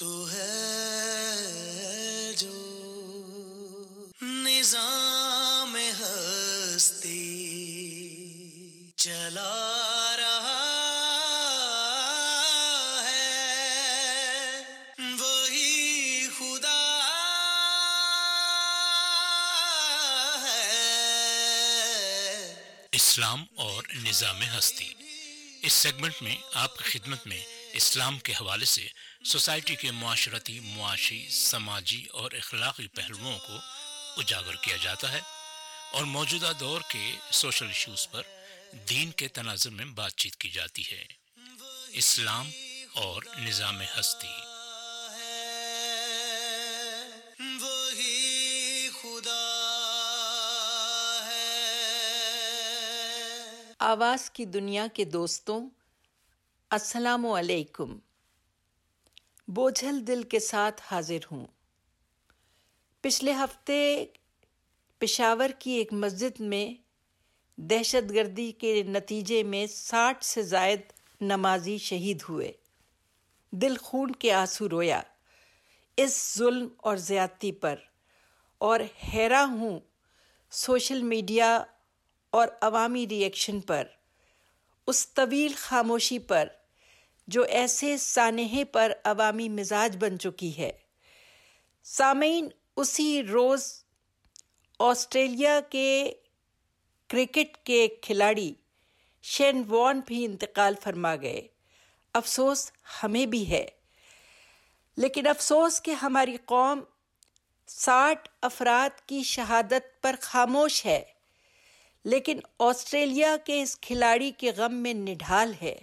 تو ہے جو نظام ہستی چلا رہا ہے، وہی خدا ہے۔ اسلام اور نظام ہستی۔ اس سیگمنٹ میں آپ کی خدمت میں اسلام کے حوالے سے سوسائٹی کے معاشرتی معاشی سماجی اور اخلاقی پہلوؤں کو اجاگر کیا جاتا ہے اور موجودہ دور کے سوشل ایشوز پر دین کے تناظر میں بات چیت کی جاتی ہے۔ اسلام اور نظام ہستی۔ آواز کی دنیا کے دوستوں السلام علیکم۔ بوجھل دل کے ساتھ حاضر ہوں۔ پچھلے ہفتے پشاور کی ایک مسجد میں دہشت گردی کے نتیجے میں ساٹھ سے زائد نمازی شہید ہوئے۔ دل خون کے آنسو رویا۔ اس ظلم اور زیادتی پر اور حیران ہوں سوشل میڈیا اور عوامی ری ایکشن پر۔ اس طویل خاموشی پر جو ایسے سانحے پر عوامی مزاج بن چکی ہے۔ سامعین، اسی روز آسٹریلیا کے کرکٹ کے کھلاڑی شین وان بھی انتقال فرما گئے۔ افسوس ہمیں بھی ہے۔ لیکن افسوس کہ ہماری قوم ساٹھ افراد کی شہادت پر خاموش ہے، لیکن آسٹریلیا کے اس کھلاڑی کے غم میں نڈھال ہے۔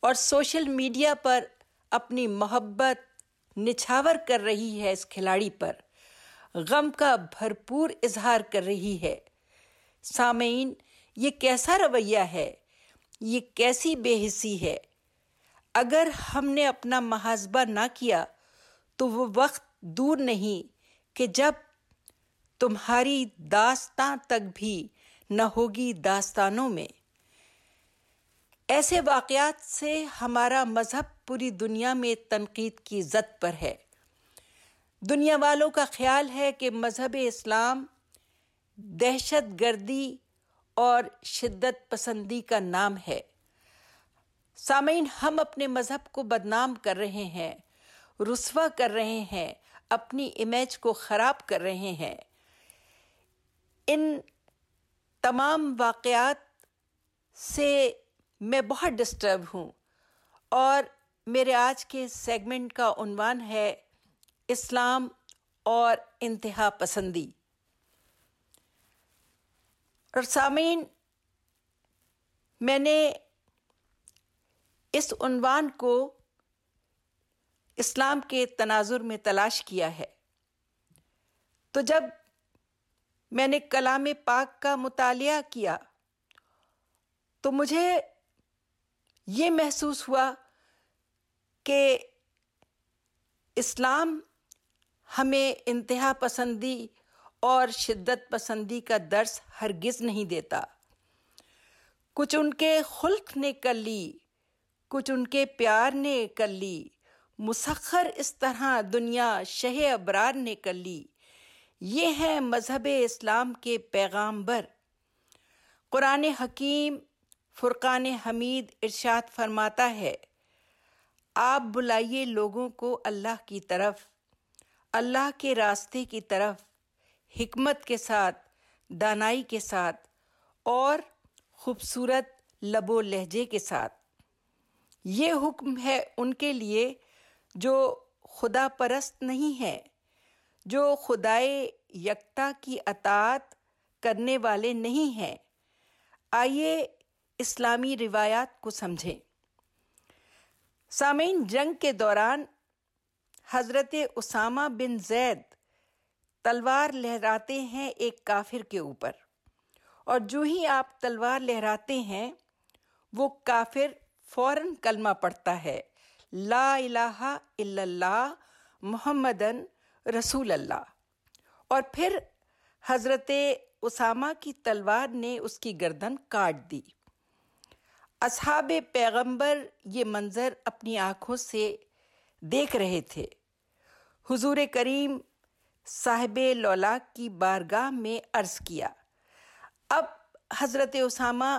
اور سوشل میڈیا پر اپنی محبت نچھاور کر رہی ہے اس کھلاڑی پر۔ غم کا بھرپور اظہار کر رہی ہے۔ سامعین، یہ کیسا رویہ ہے؟ یہ کیسی بے حسی ہے؟ اگر ہم نے اپنا محاسبہ نہ کیا، تو وہ وقت دور نہیں کہ جب تمہاری داستان تک بھی نہ ہوگی داستانوں میں۔ ایسے واقعات سے ہمارا مذہب پوری دنیا میں تنقید کی زد پر ہے۔ دنیا والوں کا خیال ہے کہ مذہب اسلام دہشت گردی اور شدت پسندی کا نام ہے۔ سامعین، ہم اپنے مذہب کو بدنام کر رہے ہیں، رسوا کر رہے ہیں، اپنی امیج کو خراب کر رہے ہیں۔ ان تمام واقعات سے میں بہت ڈسٹرب ہوں۔ اور میرے آج کے سیگمنٹ کا عنوان ہے اسلام اور انتہا پسندی۔ اور سامعین، میں نے اس عنوان کو اسلام کے تناظر میں تلاش کیا ہے۔ تو جب میں نے کلام پاک کا مطالعہ کیا، تو مجھے یہ محسوس ہوا کہ اسلام ہمیں انتہا پسندی اور شدت پسندی کا درس ہرگز نہیں دیتا۔ کچھ ان کے خلق نے کر لی، کچھ ان کے پیار نے کر لی، مسخر اس طرح دنیا شہ ابرار نے کر لی۔ یہ ہے مذہب اسلام کے پیغام بر قرآن حکیم فرقان حمید ارشاد فرماتا ہے، آپ بلائیے لوگوں کو اللہ کی طرف، اللہ کے راستے کی طرف، حکمت کے ساتھ، دانائی کے ساتھ، اور خوبصورت لب و لہجے کے ساتھ۔ یہ حکم ہے ان کے لیے جو خدا پرست نہیں ہے جو خدائے یکتا کی اطاعت کرنے والے نہیں ہیں۔ آئیے اسلامی روایات کو سمجھیں۔ سامعین، جنگ کے دوران حضرت اسامہ بن زید تلوار لہراتے ہیں ایک کافر کے اوپر۔ اور جو ہی آپ تلوار لہراتے ہیں، وہ کافر فوراً کلمہ پڑتا ہے، لا الہ الا اللہ محمدن رسول اللہ۔ اور پھر حضرت اسامہ کی تلوار نے اس کی گردن کاٹ دی۔ اصحاب پیغمبر یہ منظر اپنی آنکھوں سے دیکھ رہے تھے۔ حضور کریم صاحب لولاک کی بارگاہ میں عرض کیا، اب حضرت اسامہ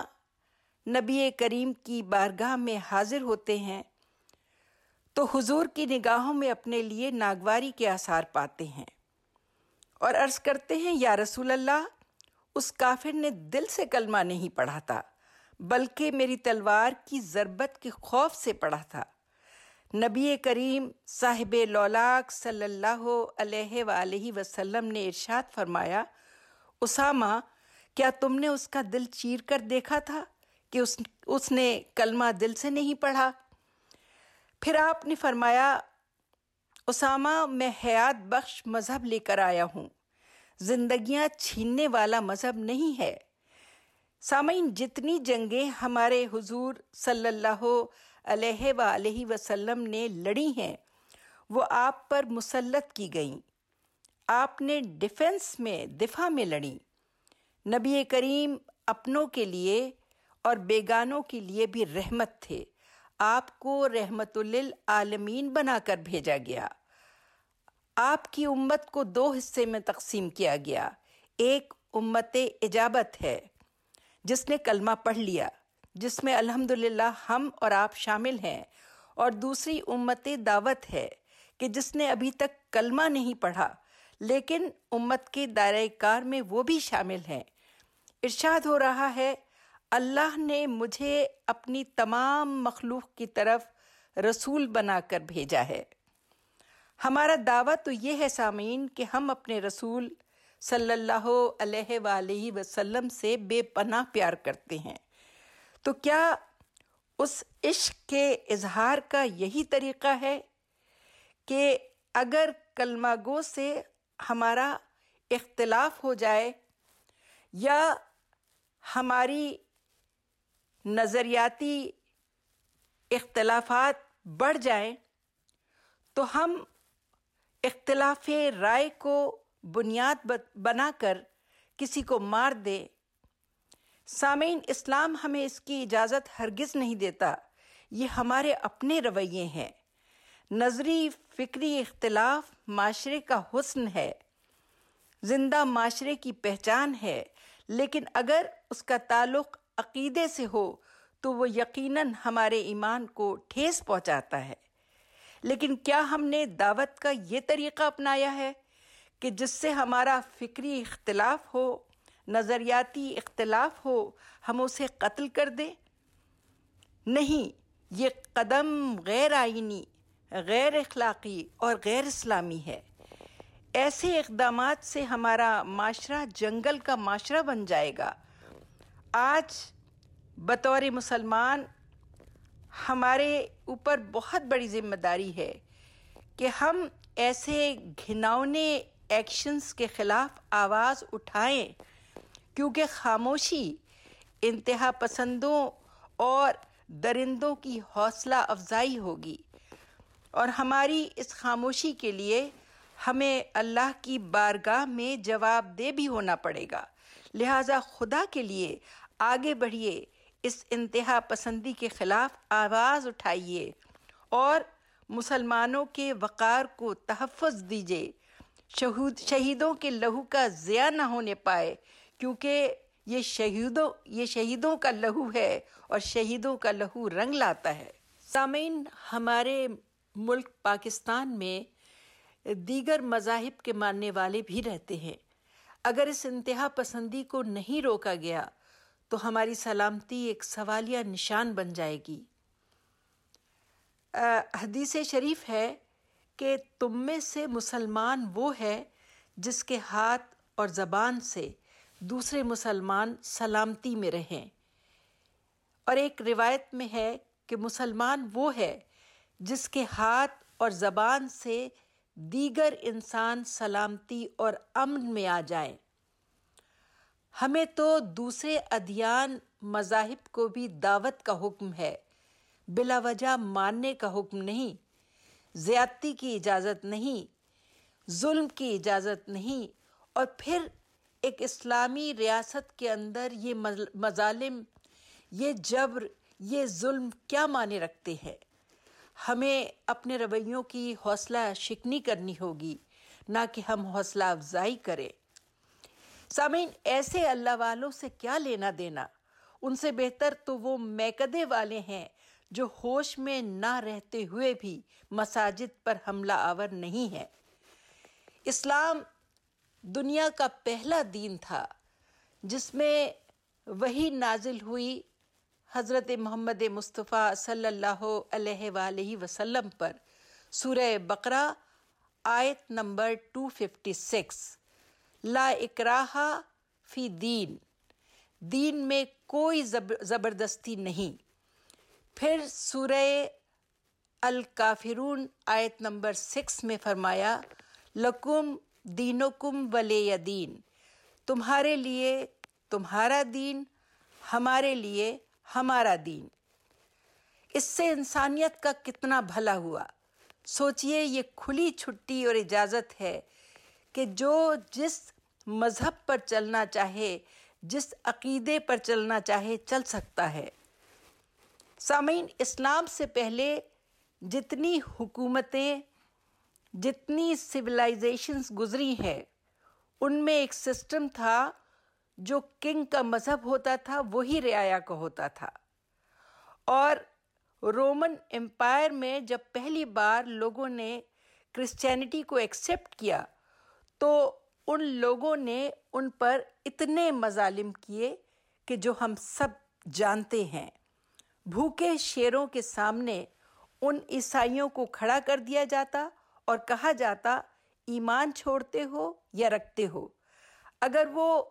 نبی کریم کی بارگاہ میں حاضر ہوتے ہیں تو حضور کی نگاہوں میں اپنے لیے ناگواری کے آثار پاتے ہیں۔ اور عرض کرتے ہیں، یا رسول اللہ، اس کافر نے دل سے کلمہ نہیں پڑھا تھا۔ بلکہ میری تلوار کی ضربت کے خوف سے پڑھا تھا۔ نبی کریم صاحب لولاک صلی اللہ علیہ وآلہ وسلم نے ارشاد فرمایا، اسامہ، کیا تم نے اس کا دل چیر کر دیکھا تھا کہ اس اس نے کلمہ دل سے نہیں پڑھا؟ پھر آپ نے فرمایا، اسامہ، میں حیات بخش مذہب لے کر آیا ہوں۔ زندگیاں چھیننے والا مذہب نہیں ہے۔ سامعین، جتنی جنگیں ہمارے حضور صلی اللہ علیہ وآلہ وسلم نے لڑی ہیں، وہ آپ پر مسلط کی گئیں۔ آپ نے ڈیفنس میں، دفاع میں لڑیں۔ نبی کریم اپنوں کے لیے اور بیگانوں کے لیے بھی رحمت تھے۔ آپ کو رحمت للعالمین بنا کر بھیجا گیا۔ آپ کی امت کو دو حصے میں تقسیم کیا گیا۔ ایک امت اجابت ہے۔ جس نے کلمہ پڑھ لیا، جس میں الحمدللہ ہم اور آپ شامل ہیں۔ اور دوسری امت دعوت ہے کہ جس نے ابھی تک کلمہ نہیں پڑھا، لیکن امت کے دائرۂ کار میں وہ بھی شامل ہیں۔ ارشاد ہو رہا ہے، اللہ نے مجھے اپنی تمام مخلوق کی طرف رسول بنا کر بھیجا ہے۔ ہمارا دعویٰ تو یہ ہے سامعین کہ ہم اپنے رسول صلی اللہ علیہ وآلہ وسلم سے بے پناہ پیار کرتے ہیں۔ تو کیا اس عشق کے اظہار کا یہی طریقہ ہے کہ اگر کلمہ گو سے ہمارا اختلاف ہو جائے یا ہماری نظریاتی اختلافات بڑھ جائیں تو ہم اختلاف رائے کو بنیاد بنا کر کسی کو مار دے۔ سامعین، اسلام ہمیں اس کی اجازت ہرگز نہیں دیتا۔ یہ ہمارے اپنے رویے ہیں۔ نظری، فکری اختلاف معاشرے کا حسن ہے۔ زندہ معاشرے کی پہچان ہے۔ لیکن اگر اس کا تعلق عقیدے سے ہو، تو وہ یقیناً ہمارے ایمان کو ٹھیس پہنچاتا ہے۔ لیکن کیا ہم نے دعوت کا یہ طریقہ اپنایا ہے؟ کہ جس سے ہمارا فکری اختلاف ہو، نظریاتی اختلاف ہو، ہم اسے قتل کر دیں؟ نہیں، یہ قدم غیر آئینی، غیر اخلاقی اور غیر اسلامی ہے۔ ایسے اقدامات سے ہمارا معاشرہ جنگل کا معاشرہ بن جائے گا۔ آج بطور مسلمان ہمارے اوپر بہت بڑی ذمہ داری ہے کہ ہم ایسے گھناؤنے ایکشنز کے خلاف آواز اٹھائیں۔ کیونکہ خاموشی انتہا پسندوں اور درندوں کی حوصلہ افزائی ہوگی۔ اور ہماری اس خاموشی کے لیے ہمیں اللہ کی بارگاہ میں جواب دہ بھی ہونا پڑے گا۔ لہٰذا خدا کے لیے آگے بڑھیے، اس انتہا پسندی کے خلاف آواز اٹھائیے اور مسلمانوں کے وقار کو تحفظ دیجیے۔ شہود شہیدوں کے لہو کا ضیاء نہ ہونے پائے، کیونکہ یہ شہیدوں یہ شہیدوں کا لہو ہے اور شہیدوں کا لہو رنگ لاتا ہے۔ سامعین، ہمارے ملک پاکستان میں دیگر مذاہب کے ماننے والے بھی رہتے ہیں۔ اگر اس انتہا پسندی کو نہیں روکا گیا، تو ہماری سلامتی ایک سوالیہ نشان بن جائے گی۔ حدیث شریف ہے کہ تم میں سے مسلمان وہ ہے جس کے ہاتھ اور زبان سے دوسرے مسلمان سلامتی میں رہیں۔ اور ایک روایت میں ہے کہ مسلمان وہ ہے جس کے ہاتھ اور زبان سے دیگر انسان سلامتی اور امن میں آ جائیں۔ ہمیں تو دوسرے ادیان مذاہب کو بھی دعوت کا حکم ہے، بلا وجہ ماننے کا حکم نہیں۔ زیادتی کی اجازت نہیں، ظلم کی اجازت نہیں، اور پھر ایک اسلامی ریاست کے اندر یہ مظالم، یہ جبر، یہ ظلم کیا معنی رکھتے ہیں؟ ہمیں اپنے رویوں کی حوصلہ شکنی کرنی ہوگی، نہ کہ ہم حوصلہ افزائی کریں۔ سامعین، ایسے اللہ والوں سے کیا لینا دینا؟ ان سے بہتر تو وہ میکدے والے ہیں جو ہوش میں نہ رہتے ہوئے بھی مساجد پر حملہ آور نہیں ہے۔ اسلام دنیا کا پہلا دین تھا، جس میں وہی نازل ہوئی حضرت محمد مصطفیٰ صلی اللہ علیہ وآلہ وسلم پر۔ سورہ بقرہ، آیت نمبر 256 لا اکراہ فی دین۔ دین میں کوئی زبردستی نہیں۔ پھر سورہ الکافرون آیت نمبر سکس میں فرمایا، لکم دینکم ولی دین تمہارے لیے تمہارا دین، ہمارے لیے ہمارا دین۔ اس سے انسانیت کا کتنا بھلا ہوا۔ سوچئے یہ کھلی چھٹی اور اجازت ہے کہ جو جس مذہب پر چلنا چاہے، جس عقیدے پر چلنا چاہے، چل سکتا ہے۔ سامعین، اسلام سے پہلے جتنی حکومتیں، جتنی سویلائزیشنز گزری ہیں، ان میں ایک سسٹم تھا جو کنگ کا مذہب ہوتا تھا، وہی رعایا کا ہوتا تھا۔ اور رومن امپائر میں جب پہلی بار لوگوں نے کرسچینٹی کو ایکسیپٹ کیا، تو ان لوگوں نے ان پر اتنے مظالم کیے کہ جو ہم سب جانتے ہیں۔ بھوکے شیروں کے سامنے ان عیسائیوں کو کھڑا کر دیا جاتا اور کہا جاتا، ایمان چھوڑتے ہو یا رکھتے ہو؟ اگر وہ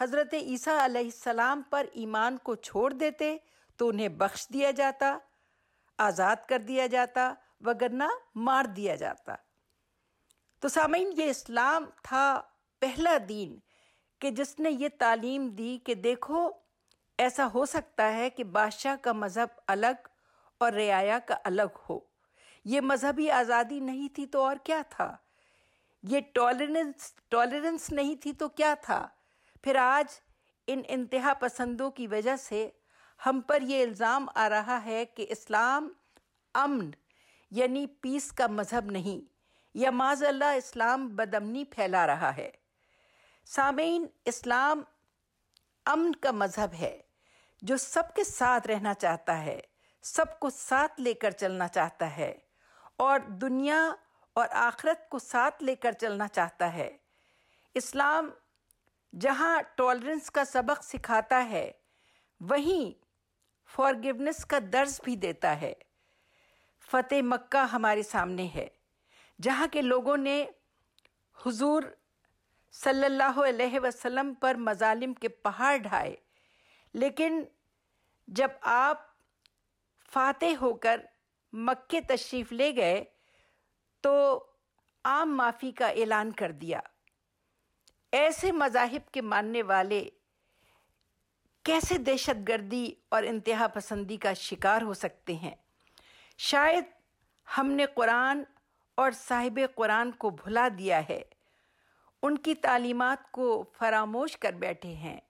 حضرت عیسیٰ علیہ السلام پر ایمان کو چھوڑ دیتے تو انہیں بخش دیا جاتا، آزاد کر دیا جاتا، وگرنہ مار دیا جاتا۔ تو سامعین، یہ اسلام تھا پہلا دین کہ جس نے یہ تعلیم دی کہ دیکھو ایسا ہو سکتا ہے کہ بادشاہ کا مذہب الگ اور رعایا کا الگ ہو۔ یہ مذہبی آزادی نہیں تھی تو اور کیا تھا؟ یہ ٹالرنس ٹالرنس نہیں تھی تو کیا تھا؟ پھر آج ان انتہا پسندوں کی وجہ سے ہم پر یہ الزام آ رہا ہے کہ اسلام امن یعنی پیس کا مذہب نہیں، یا معذ اللہ اسلام بدمنی پھیلا رہا ہے۔ سامعین، اسلام امن کا مذہب ہے جو سب کے ساتھ رہنا چاہتا ہے، سب کو ساتھ لے کر چلنا چاہتا ہے اور دنیا اور آخرت کو ساتھ لے کر چلنا چاہتا ہے۔ اسلام جہاں ٹالرنس کا سبق سکھاتا ہے، وہیں فارگونیس کا درس بھی دیتا ہے۔ فتح مکہ ہمارے سامنے ہے، جہاں کے لوگوں نے حضور صلی اللہ علیہ وسلم پر مظالم کے پہاڑ ڈھائے۔ لیکن جب آپ فاتح ہو کر مکے تشریف لے گئے تو عام معافی کا اعلان کر دیا۔ ایسے مذاہب کے ماننے والے کیسے دہشت گردی اور انتہا پسندی کا شکار ہو سکتے ہیں؟ شاید ہم نے قرآن اور صاحب قرآن کو بھلا دیا ہے۔ ان کی تعلیمات کو فراموش کر بیٹھے ہیں۔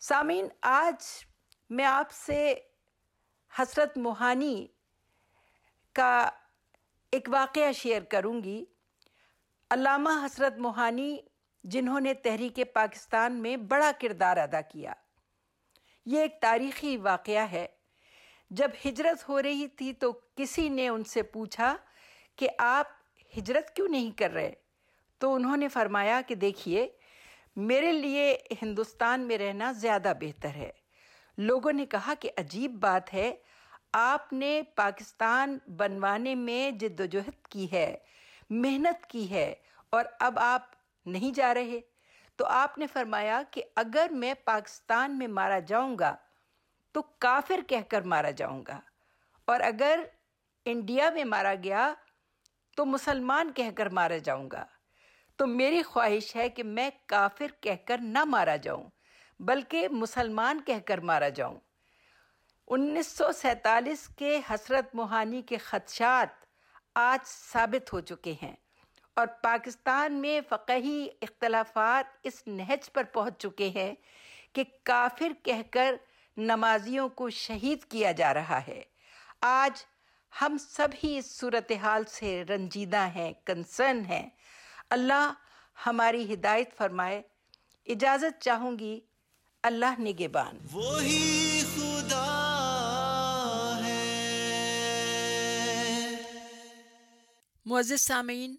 سامعین، آج میں آپ سے حسرت موہانی کا ایک واقعہ شیئر کروں گی۔ علامہ حسرت موہانی، جنہوں نے تحریک پاکستان میں بڑا کردار ادا کیا۔ یہ ایک تاریخی واقعہ ہے۔ جب ہجرت ہو رہی تھی تو کسی نے ان سے پوچھا کہ آپ ہجرت کیوں نہیں کر رہے؟ تو انہوں نے فرمایا کہ دیکھیے، میرے لیے ہندوستان میں رہنا زیادہ بہتر ہے۔ لوگوں نے کہا کہ عجیب بات ہے، آپ نے پاکستان بنوانے میں جد و جہد کی ہے، محنت کی ہے اور اب آپ نہیں جا رہے۔ تو آپ نے فرمایا کہ اگر میں پاکستان میں مارا جاؤں گا تو کافر کہہ کر مارا جاؤں گا۔ اور اگر انڈیا میں مارا گیا تو مسلمان کہہ کر مارا جاؤں گا۔ تو میری خواہش ہے کہ میں کافر کہہ کر نہ مارا جاؤں، بلکہ مسلمان کہہ کر مارا جاؤں۔ انیس سو سینتالیس کے حسرت موہانی کے خدشات آج ثابت ہو چکے ہیں اور پاکستان میں فقہی اختلافات اس نہج پر پہنچ چکے ہیں کہ کافر کہہ کر نمازیوں کو شہید کیا جا رہا ہے۔ آج ہم سب ہی اس صورتحال سے رنجیدہ ہیں، کنسرن ہیں۔ اللہ ہماری ہدایت فرمائے۔ اجازت چاہوں گی اللہ نگبان وہی خدا ہے۔ معزز سامعین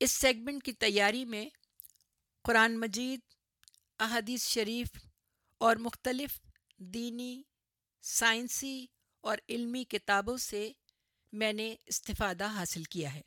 اس سیگمنٹ کی تیاری میں قرآن مجید احادیث شریف اور مختلف دینی سائنسی اور علمی کتابوں سے میں نے استفادہ حاصل کیا ہے۔